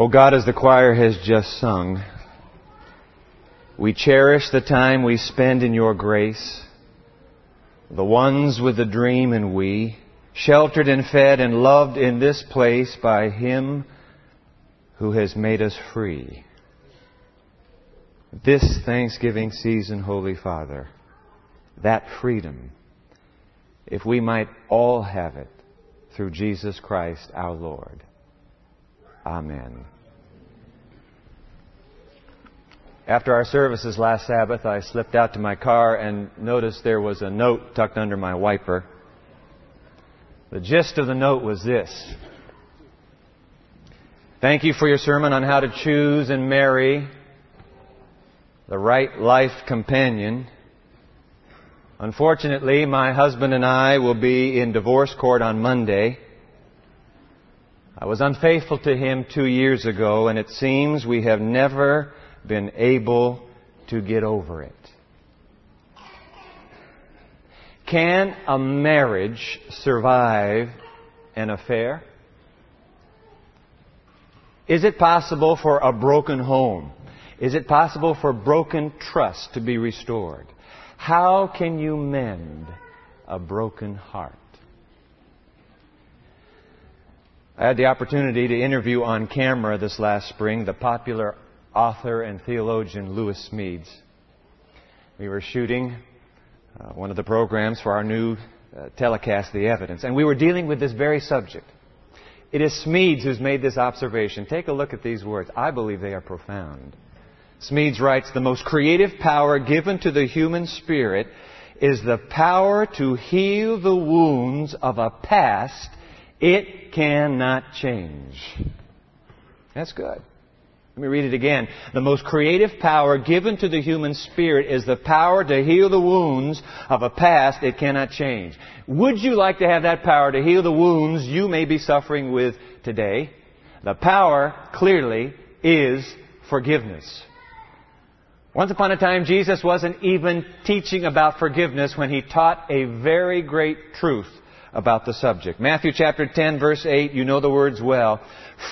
Oh God, as the choir has just sung, we cherish the time we spend in your grace, the ones with the dream and we, sheltered and fed and loved in this place by Him who has made us free. This Thanksgiving season, Holy Father, that freedom, if we might all have it through Jesus Christ our Lord. Amen. After our services last Sabbath, I slipped out to my car and noticed there was a note tucked under my wiper. The gist of the note was this. Thank you for your sermon on how to choose and marry the right life companion. Unfortunately, my husband and I will be in divorce court on Monday. I was unfaithful to him two years ago, and it seems we have never been able to get over it. Can a marriage survive an affair? Is it possible for a broken home? Is it possible for broken trust to be restored? How can you mend a broken heart? I had the opportunity to interview on camera this last spring the popular author and theologian Lewis Smedes. We were shooting uh, one of the programs for our new uh, telecast, The Evidence, and we were dealing with this very subject. It is Smedes who's made this observation. Take a look at these words. I believe they are profound. Smedes writes, the most creative power given to the human spirit is the power to heal the wounds of a past it cannot change. That's good. Let me read it again. The most creative power given to the human spirit is the power to heal the wounds of a past it cannot change. Would you like to have that power to heal the wounds you may be suffering with today? The power, clearly, is forgiveness. Once upon a time, Jesus wasn't even teaching about forgiveness when he taught a very great truth about the subject. Matthew chapter 10 verse 8, you know the words well.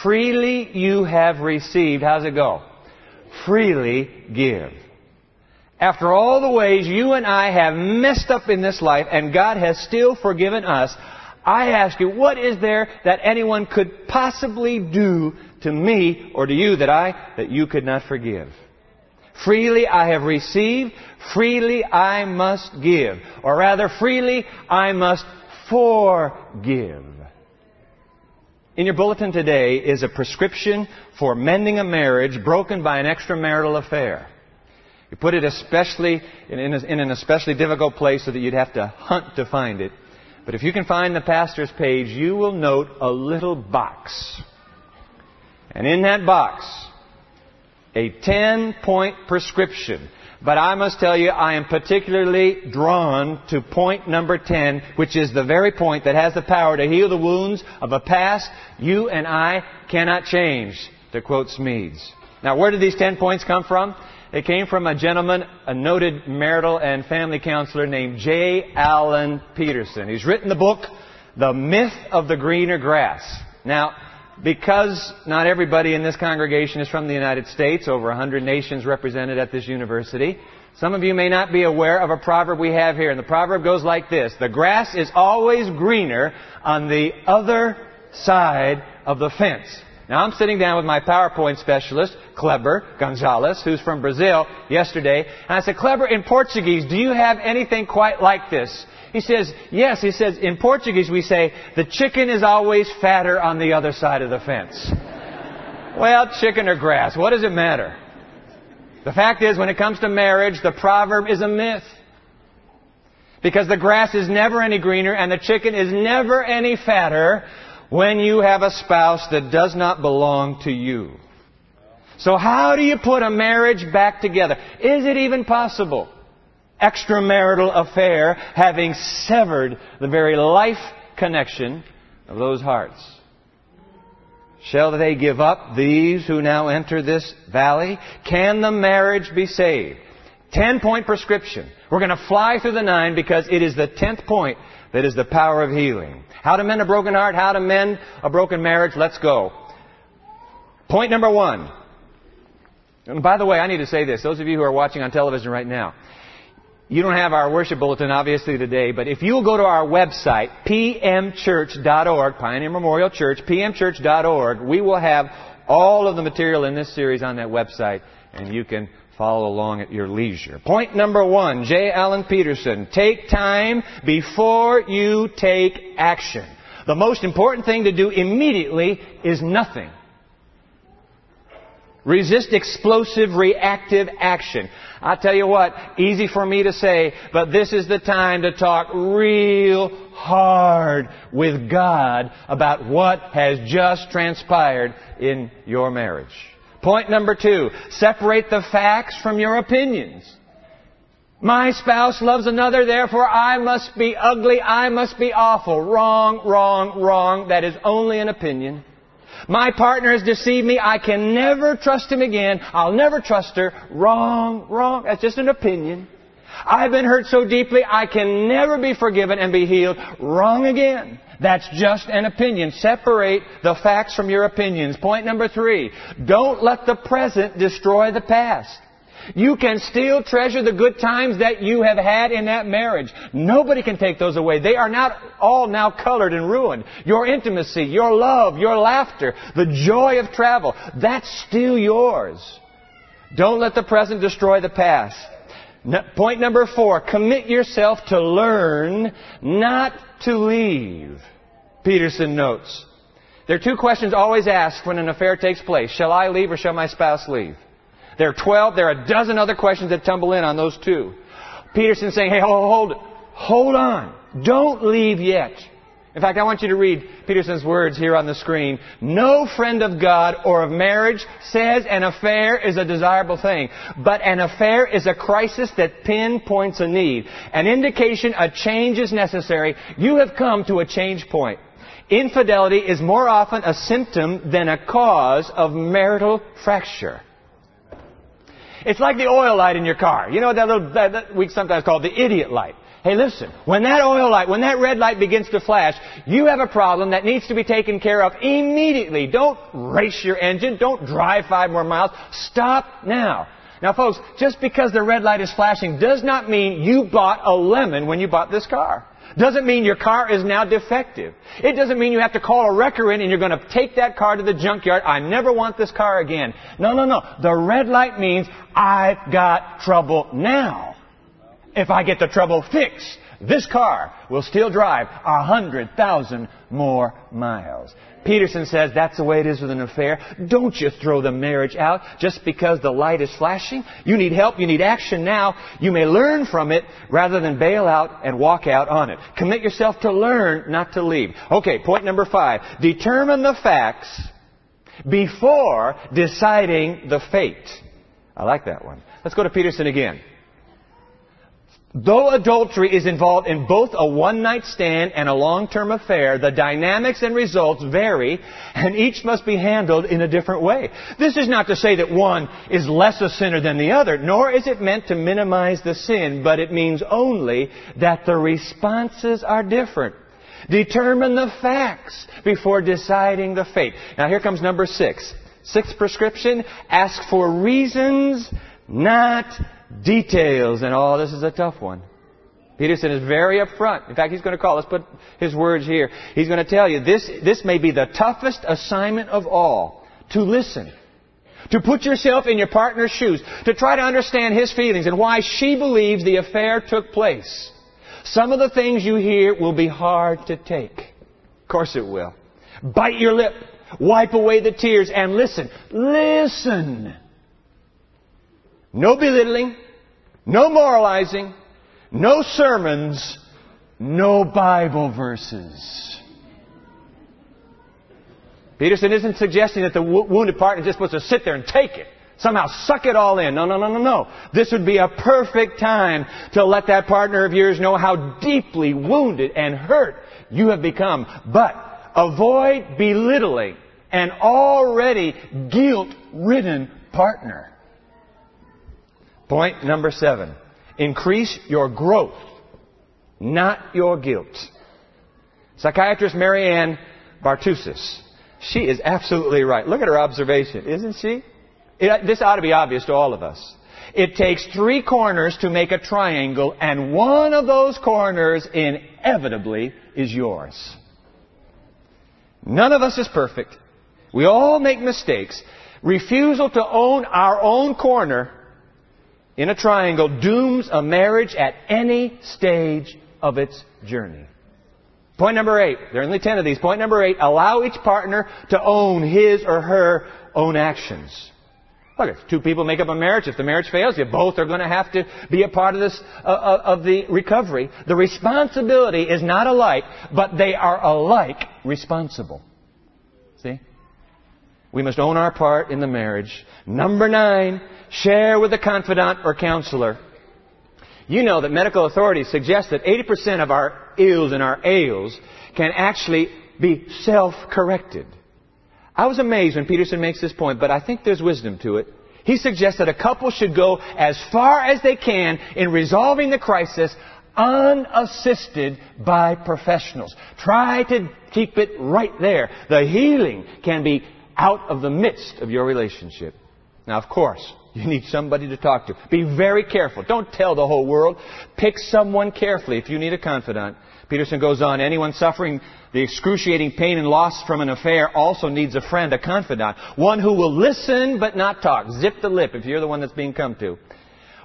Freely you have received, how's it go? Freely give. After all the ways you and I have messed up in this life and God has still forgiven us, I ask you, what is there that anyone could possibly do to me or to you that I, that you could not forgive? Freely I have received, freely I must give. Or rather, freely I must forgive. In your bulletin today is a prescription for mending a marriage broken by an extramarital affair. You put it especially in, an especially difficult place so that you'd have to hunt to find it. But if you can find the pastor's page, you will note a little box. And in that box, a 10 point prescription but I must tell you, I am particularly drawn to point number 10, which is the very point that has the power to heal the wounds of a past you and I cannot change, to quote Smedes. Now, where did these 10 points come from? They came from a gentleman, a noted marital and family counselor named J. Allan Petersen. He's written the book, The Myth of the Greener Grass. Now, because not everybody in this congregation is from the United States, over 100 nations represented at this university, some of you may not be aware of a proverb we have here. And the proverb goes like this The grass is always greener on the other side of the fence. Now, I'm sitting down with my PowerPoint specialist, Kleber Gonzalez, who's from Brazil yesterday, and I said, Kleber, in Portuguese, do you have anything quite like this? He says, yes, he says, in Portuguese we say, the chicken is always fatter on the other side of the fence. well, chicken or grass, what does it matter? The fact is, when it comes to marriage, the proverb is a myth. Because the grass is never any greener and the chicken is never any fatter when you have a spouse that does not belong to you. So how do you put a marriage back together? Is it even possible? extramarital affair, having severed the very life connection of those hearts. Shall they give up these who now enter this valley? Can the marriage be saved? Ten point prescription. We're going to fly through the nine because it is the tenth point that is the power of healing. How to mend a broken heart, how to mend a broken marriage, let's go. Point number one. And by the way, I need to say this. Those of you who are watching on television right now, you don't have our worship bulletin obviously today, but if you'll go to our website, pmchurch.org, Pioneer Memorial Church, pmchurch.org, we will have all of the material in this series on that website, and you can follow along at your leisure. Point number one, J. Allan Petersen. take time before you take action. The most important thing to do immediately is nothing. Resist explosive reactive action. I tell you what, easy for me to say, but this is the time to talk real hard with God about what has just transpired in your marriage. Point number two, separate the facts from your opinions. My spouse loves another, therefore I must be ugly, I must be awful. Wrong, wrong, wrong. That is only an opinion. My partner has deceived me. I can never trust him again. I'll never trust her. Wrong, wrong. That's just an opinion. I've been hurt so deeply, I can never be forgiven and be healed. Wrong again. That's just an opinion. Separate the facts from your opinions. Point number three. Don't let the present destroy the past. You can still treasure the good times that you have had in that marriage. Nobody can take those away. They are not all now colored and ruined. Your intimacy, your love, your laughter, the joy of travel, that's still yours. Don't let the present destroy the past. Point number four, commit yourself to learn, not to leave. Petersen notes. There are two questions always asked when an affair takes place. Shall I leave or shall my spouse leave? There are 12. There are a dozen other questions that tumble in on those two. Petersen's saying, hey, hold, hold on. Don't leave yet. In fact, I want you to read Petersen's words here on the screen. No friend of God or of marriage says an affair is a desirable thing, but an affair is a crisis that pinpoints a need, an indication a change is necessary. You have come to a change point. Infidelity is more often a symptom than a cause of marital fracture. It's like the oil light in your car. You know that little, that, that we sometimes call the idiot light. Hey, listen, when that oil light, when that red light begins to flash, you have a problem that needs to be taken care of immediately. Don't race your engine. Don't drive five more miles. Stop now. Now folks, just because the red light is flashing does not mean you bought a lemon when you bought this car. Doesn't mean your car is now defective. It doesn't mean you have to call a wrecker in and you're going to take that car to the junkyard. I never want this car again. No, no, no. The red light means I've got trouble now. If I get the trouble fixed, this car will still drive a hundred thousand more miles. Petersen says that's the way it is with an affair. Don't you throw the marriage out just because the light is flashing. You need help. You need action now. You may learn from it rather than bail out and walk out on it. Commit yourself to learn, not to leave. Okay, point number five. Determine the facts before deciding the fate. I like that one. Let's go to Petersen again. Though adultery is involved in both a one-night stand and a long-term affair, the dynamics and results vary, and each must be handled in a different way. This is not to say that one is less a sinner than the other, nor is it meant to minimize the sin, but it means only that the responses are different. Determine the facts before deciding the fate. Now here comes number six. Sixth prescription, ask for reasons, not details. And oh, this is a tough one. Petersen is very upfront. In fact, he's going to call, let's put his words here. He's going to tell you this, this may be the toughest assignment of all. To listen. To put yourself in your partner's shoes. To try to understand his feelings and why she believes the affair took place. Some of the things you hear will be hard to take. Of course it will. Bite your lip. Wipe away the tears and listen. Listen. No belittling, no moralizing, no sermons, no Bible verses. Petersen isn't suggesting that the wounded partner is just supposed to sit there and take it. Somehow suck it all in. No, no, no, no, no. This would be a perfect time to let that partner of yours know how deeply wounded and hurt you have become. But avoid belittling an already guilt-ridden partner. Point number seven. Increase your growth, not your guilt. Psychiatrist Mary Ann Bartusis. She is absolutely right. Look at her observation, isn't she? It, this ought to be obvious to all of us. It takes three corners to make a triangle, and one of those corners inevitably is yours. None of us is perfect. We all make mistakes. Refusal to own our own corner in a triangle dooms a marriage at any stage of its journey. Point number eight. There are only ten of these. Point number eight. Allow each partner to own his or her own actions. Look, if two people make up a marriage, if the marriage fails, you both are going to have to be a part of this, uh, uh, of the recovery. The responsibility is not alike, but they are alike responsible. See? We must own our part in the marriage. Number nine, share with a confidant or counselor. You know that medical authorities suggest that 80% of our ills and our ails can actually be self-corrected. I was amazed when Petersen makes this point, but I think there's wisdom to it. He suggests that a couple should go as far as they can in resolving the crisis unassisted by professionals. Try to keep it right there. The healing can be out of the midst of your relationship. Now, of course, you need somebody to talk to. Be very careful. Don't tell the whole world. Pick someone carefully if you need a confidant. Petersen goes on, anyone suffering the excruciating pain and loss from an affair also needs a friend, a confidant. One who will listen but not talk. Zip the lip if you're the one that's being come to.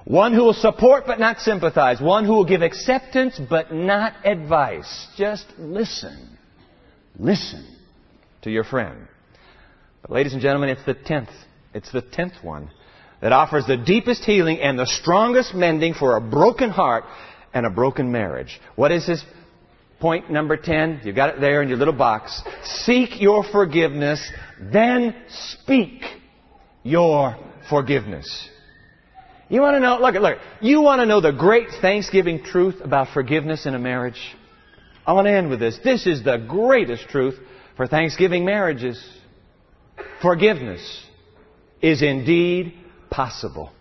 One who will support but not sympathize. One who will give acceptance but not advice. Just listen. Listen to your friend. But ladies and gentlemen, it's the tenth. It's the tenth one that offers the deepest healing and the strongest mending for a broken heart and a broken marriage. What is his Point number 10, you've got it there in your little box. Seek your forgiveness, then speak your forgiveness. You want to know, look, at look, you want to know the great Thanksgiving truth about forgiveness in a marriage? I want to end with this. This is the greatest truth for Thanksgiving marriages. Forgiveness is indeed possible.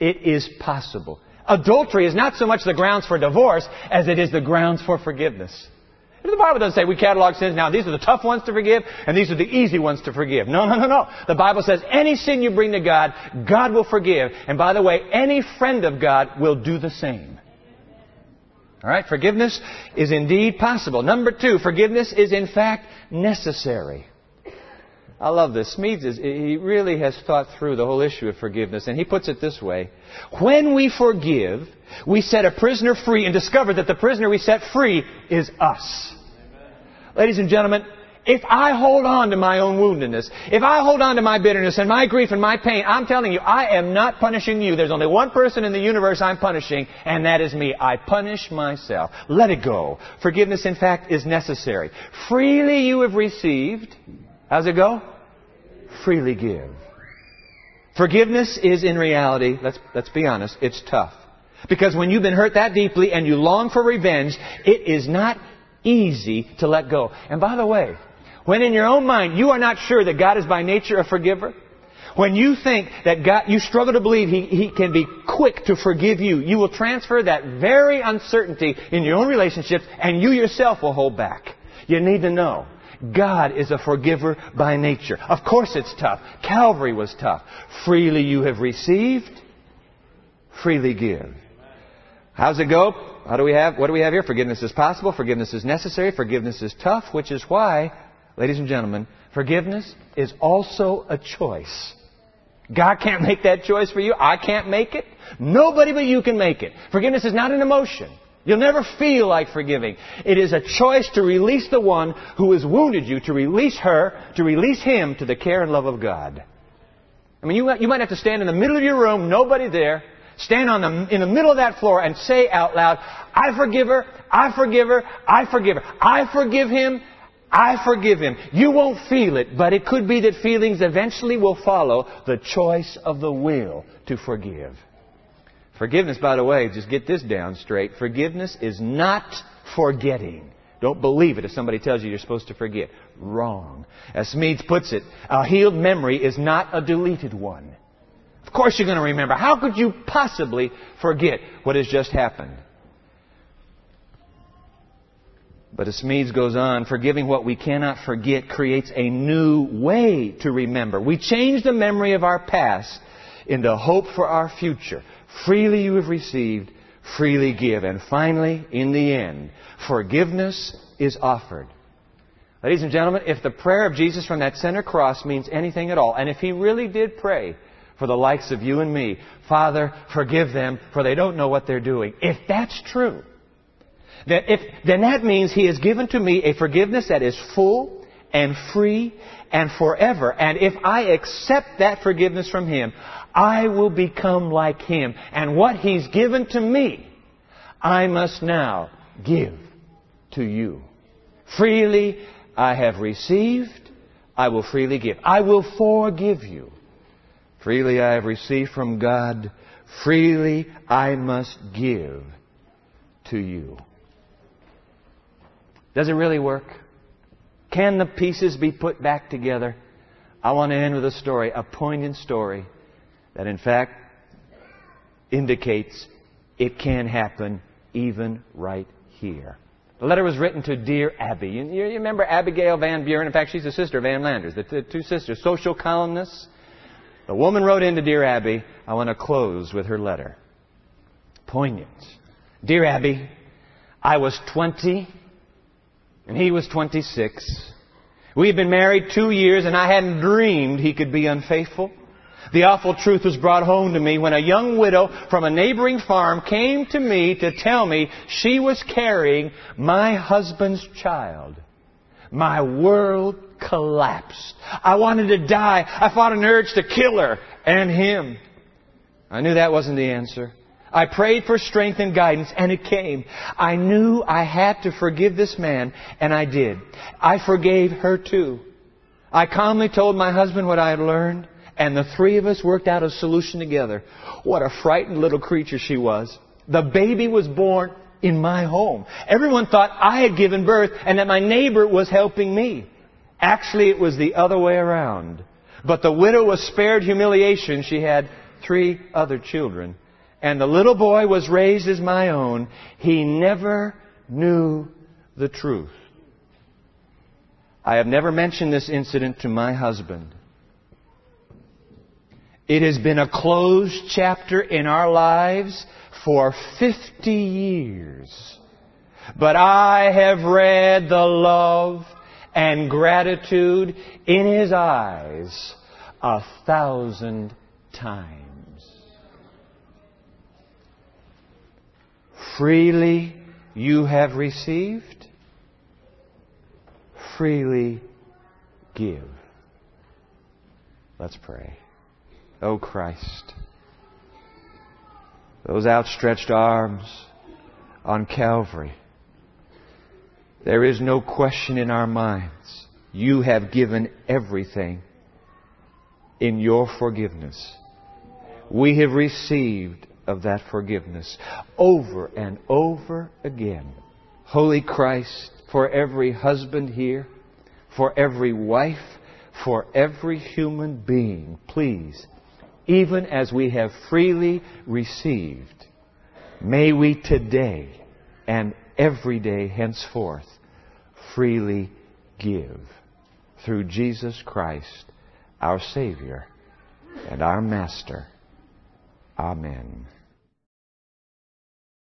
It is possible. Adultery is not so much the grounds for divorce as it is the grounds for forgiveness. The Bible doesn't say we catalog sins. Now, these are the tough ones to forgive, and these are the easy ones to forgive. No, no, no, no. The Bible says any sin you bring to God, God will forgive. And by the way, any friend of God will do the same. All right? Forgiveness is indeed possible. Number two, forgiveness is in fact necessary. I love this. Smedes is, he really has thought through the whole issue of forgiveness, and he puts it this way. When we forgive, we set a prisoner free and discover that the prisoner we set free is us. Amen. Ladies and gentlemen, if I hold on to my own woundedness, if I hold on to my bitterness and my grief and my pain, I'm telling you, I am not punishing you. There's only one person in the universe I'm punishing, and that is me. I punish myself. Let it go. Forgiveness, in fact, is necessary. Freely you have received, How's it go? Freely give. Forgiveness is in reality, let's, let's be honest, it's tough. Because when you've been hurt that deeply and you long for revenge, it is not easy to let go. And by the way, when in your own mind you are not sure that God is by nature a forgiver, when you think that God, you struggle to believe he, he can be quick to forgive you, you will transfer that very uncertainty in your own relationships and you yourself will hold back. You need to know God is a forgiver by nature. Of course it's tough. Calvary was tough. Freely you have received, freely give. How's it go? How do we have, what do we have here? Forgiveness is possible, forgiveness is necessary, forgiveness is tough, which is why, ladies and gentlemen, forgiveness is also a choice. God can't make that choice for you. I can't make it. Nobody but you can make it. Forgiveness is not an emotion. You'll never feel like forgiving. It is a choice to release the one who has wounded you, to release her, to release him to the care and love of God. I mean, you, you might have to stand in the middle of your room, nobody there, stand on the, in the middle of that floor and say out loud, I forgive her, I forgive her, I forgive her, I forgive him, I forgive him. You won't feel it, but it could be that feelings eventually will follow the choice of the will to forgive. Forgiveness, by the way, just get this down straight. Forgiveness is not forgetting. Don't believe it if somebody tells you you're supposed to forget. Wrong. As Smedes puts it, a healed memory is not a deleted one. Of course you're going to remember. How could you possibly forget what has just happened? But as Smedes goes on, forgiving what we cannot forget creates a new way to remember. We change the memory of our past into hope for our future. Freely you have received, freely give. And finally, in the end, forgiveness is offered. Ladies and gentlemen, if the prayer of Jesus from that center cross means anything at all, and if he really did pray for the likes of you and me, Father, forgive them, for they don't know what they're doing. If that's true, then, if, then that means He has given to me a forgiveness that is full and free and forever. And if I accept that forgiveness from Him, I will become like Him. And what He's given to me, I must now give to you. Freely I have received, I will freely give. I will forgive you. Freely I have received from God, freely I must give to you. Does it really work? Can the pieces be put back together? I want to end with a story, a poignant story that in fact indicates it can happen even right here. The letter was written to dear Abby. You, you remember Abigail Van Buren? In fact, she's the sister of Ann Landers, the, the two sisters, social columnists. The woman wrote into Dear Abby, I want to close with her letter. Poignant. Dear Abby, I was 20 and he was 26. We had been married two years, and I hadn't dreamed he could be unfaithful. The awful truth was brought home to me when a young widow from a neighboring farm came to me to tell me she was carrying my husband's child. My world collapsed. I wanted to die. I fought an urge to kill her and him. I knew that wasn't the answer. I prayed for strength and guidance, and it came. I knew I had to forgive this man, and I did. I forgave her too. I calmly told my husband what I had learned, and the three of us worked out a solution together. What a frightened little creature she was. The baby was born in my home. Everyone thought I had given birth and that my neighbor was helping me. Actually, it was the other way around. But the widow was spared humiliation. She had three other children and the little boy was raised as my own, he never knew the truth. I have never mentioned this incident to my husband. It has been a closed chapter in our lives for 50 years. But I have read the love and gratitude in his eyes a thousand times. Freely you have received, freely give. Let's pray. Oh Christ, those outstretched arms on Calvary, there is no question in our minds. You have given everything in your forgiveness. We have received of that forgiveness over and over again. Holy Christ, for every husband here, for every wife, for every human being, please, even as we have freely received, may we today and every day henceforth freely give through Jesus Christ, our Savior and our Master. Amen.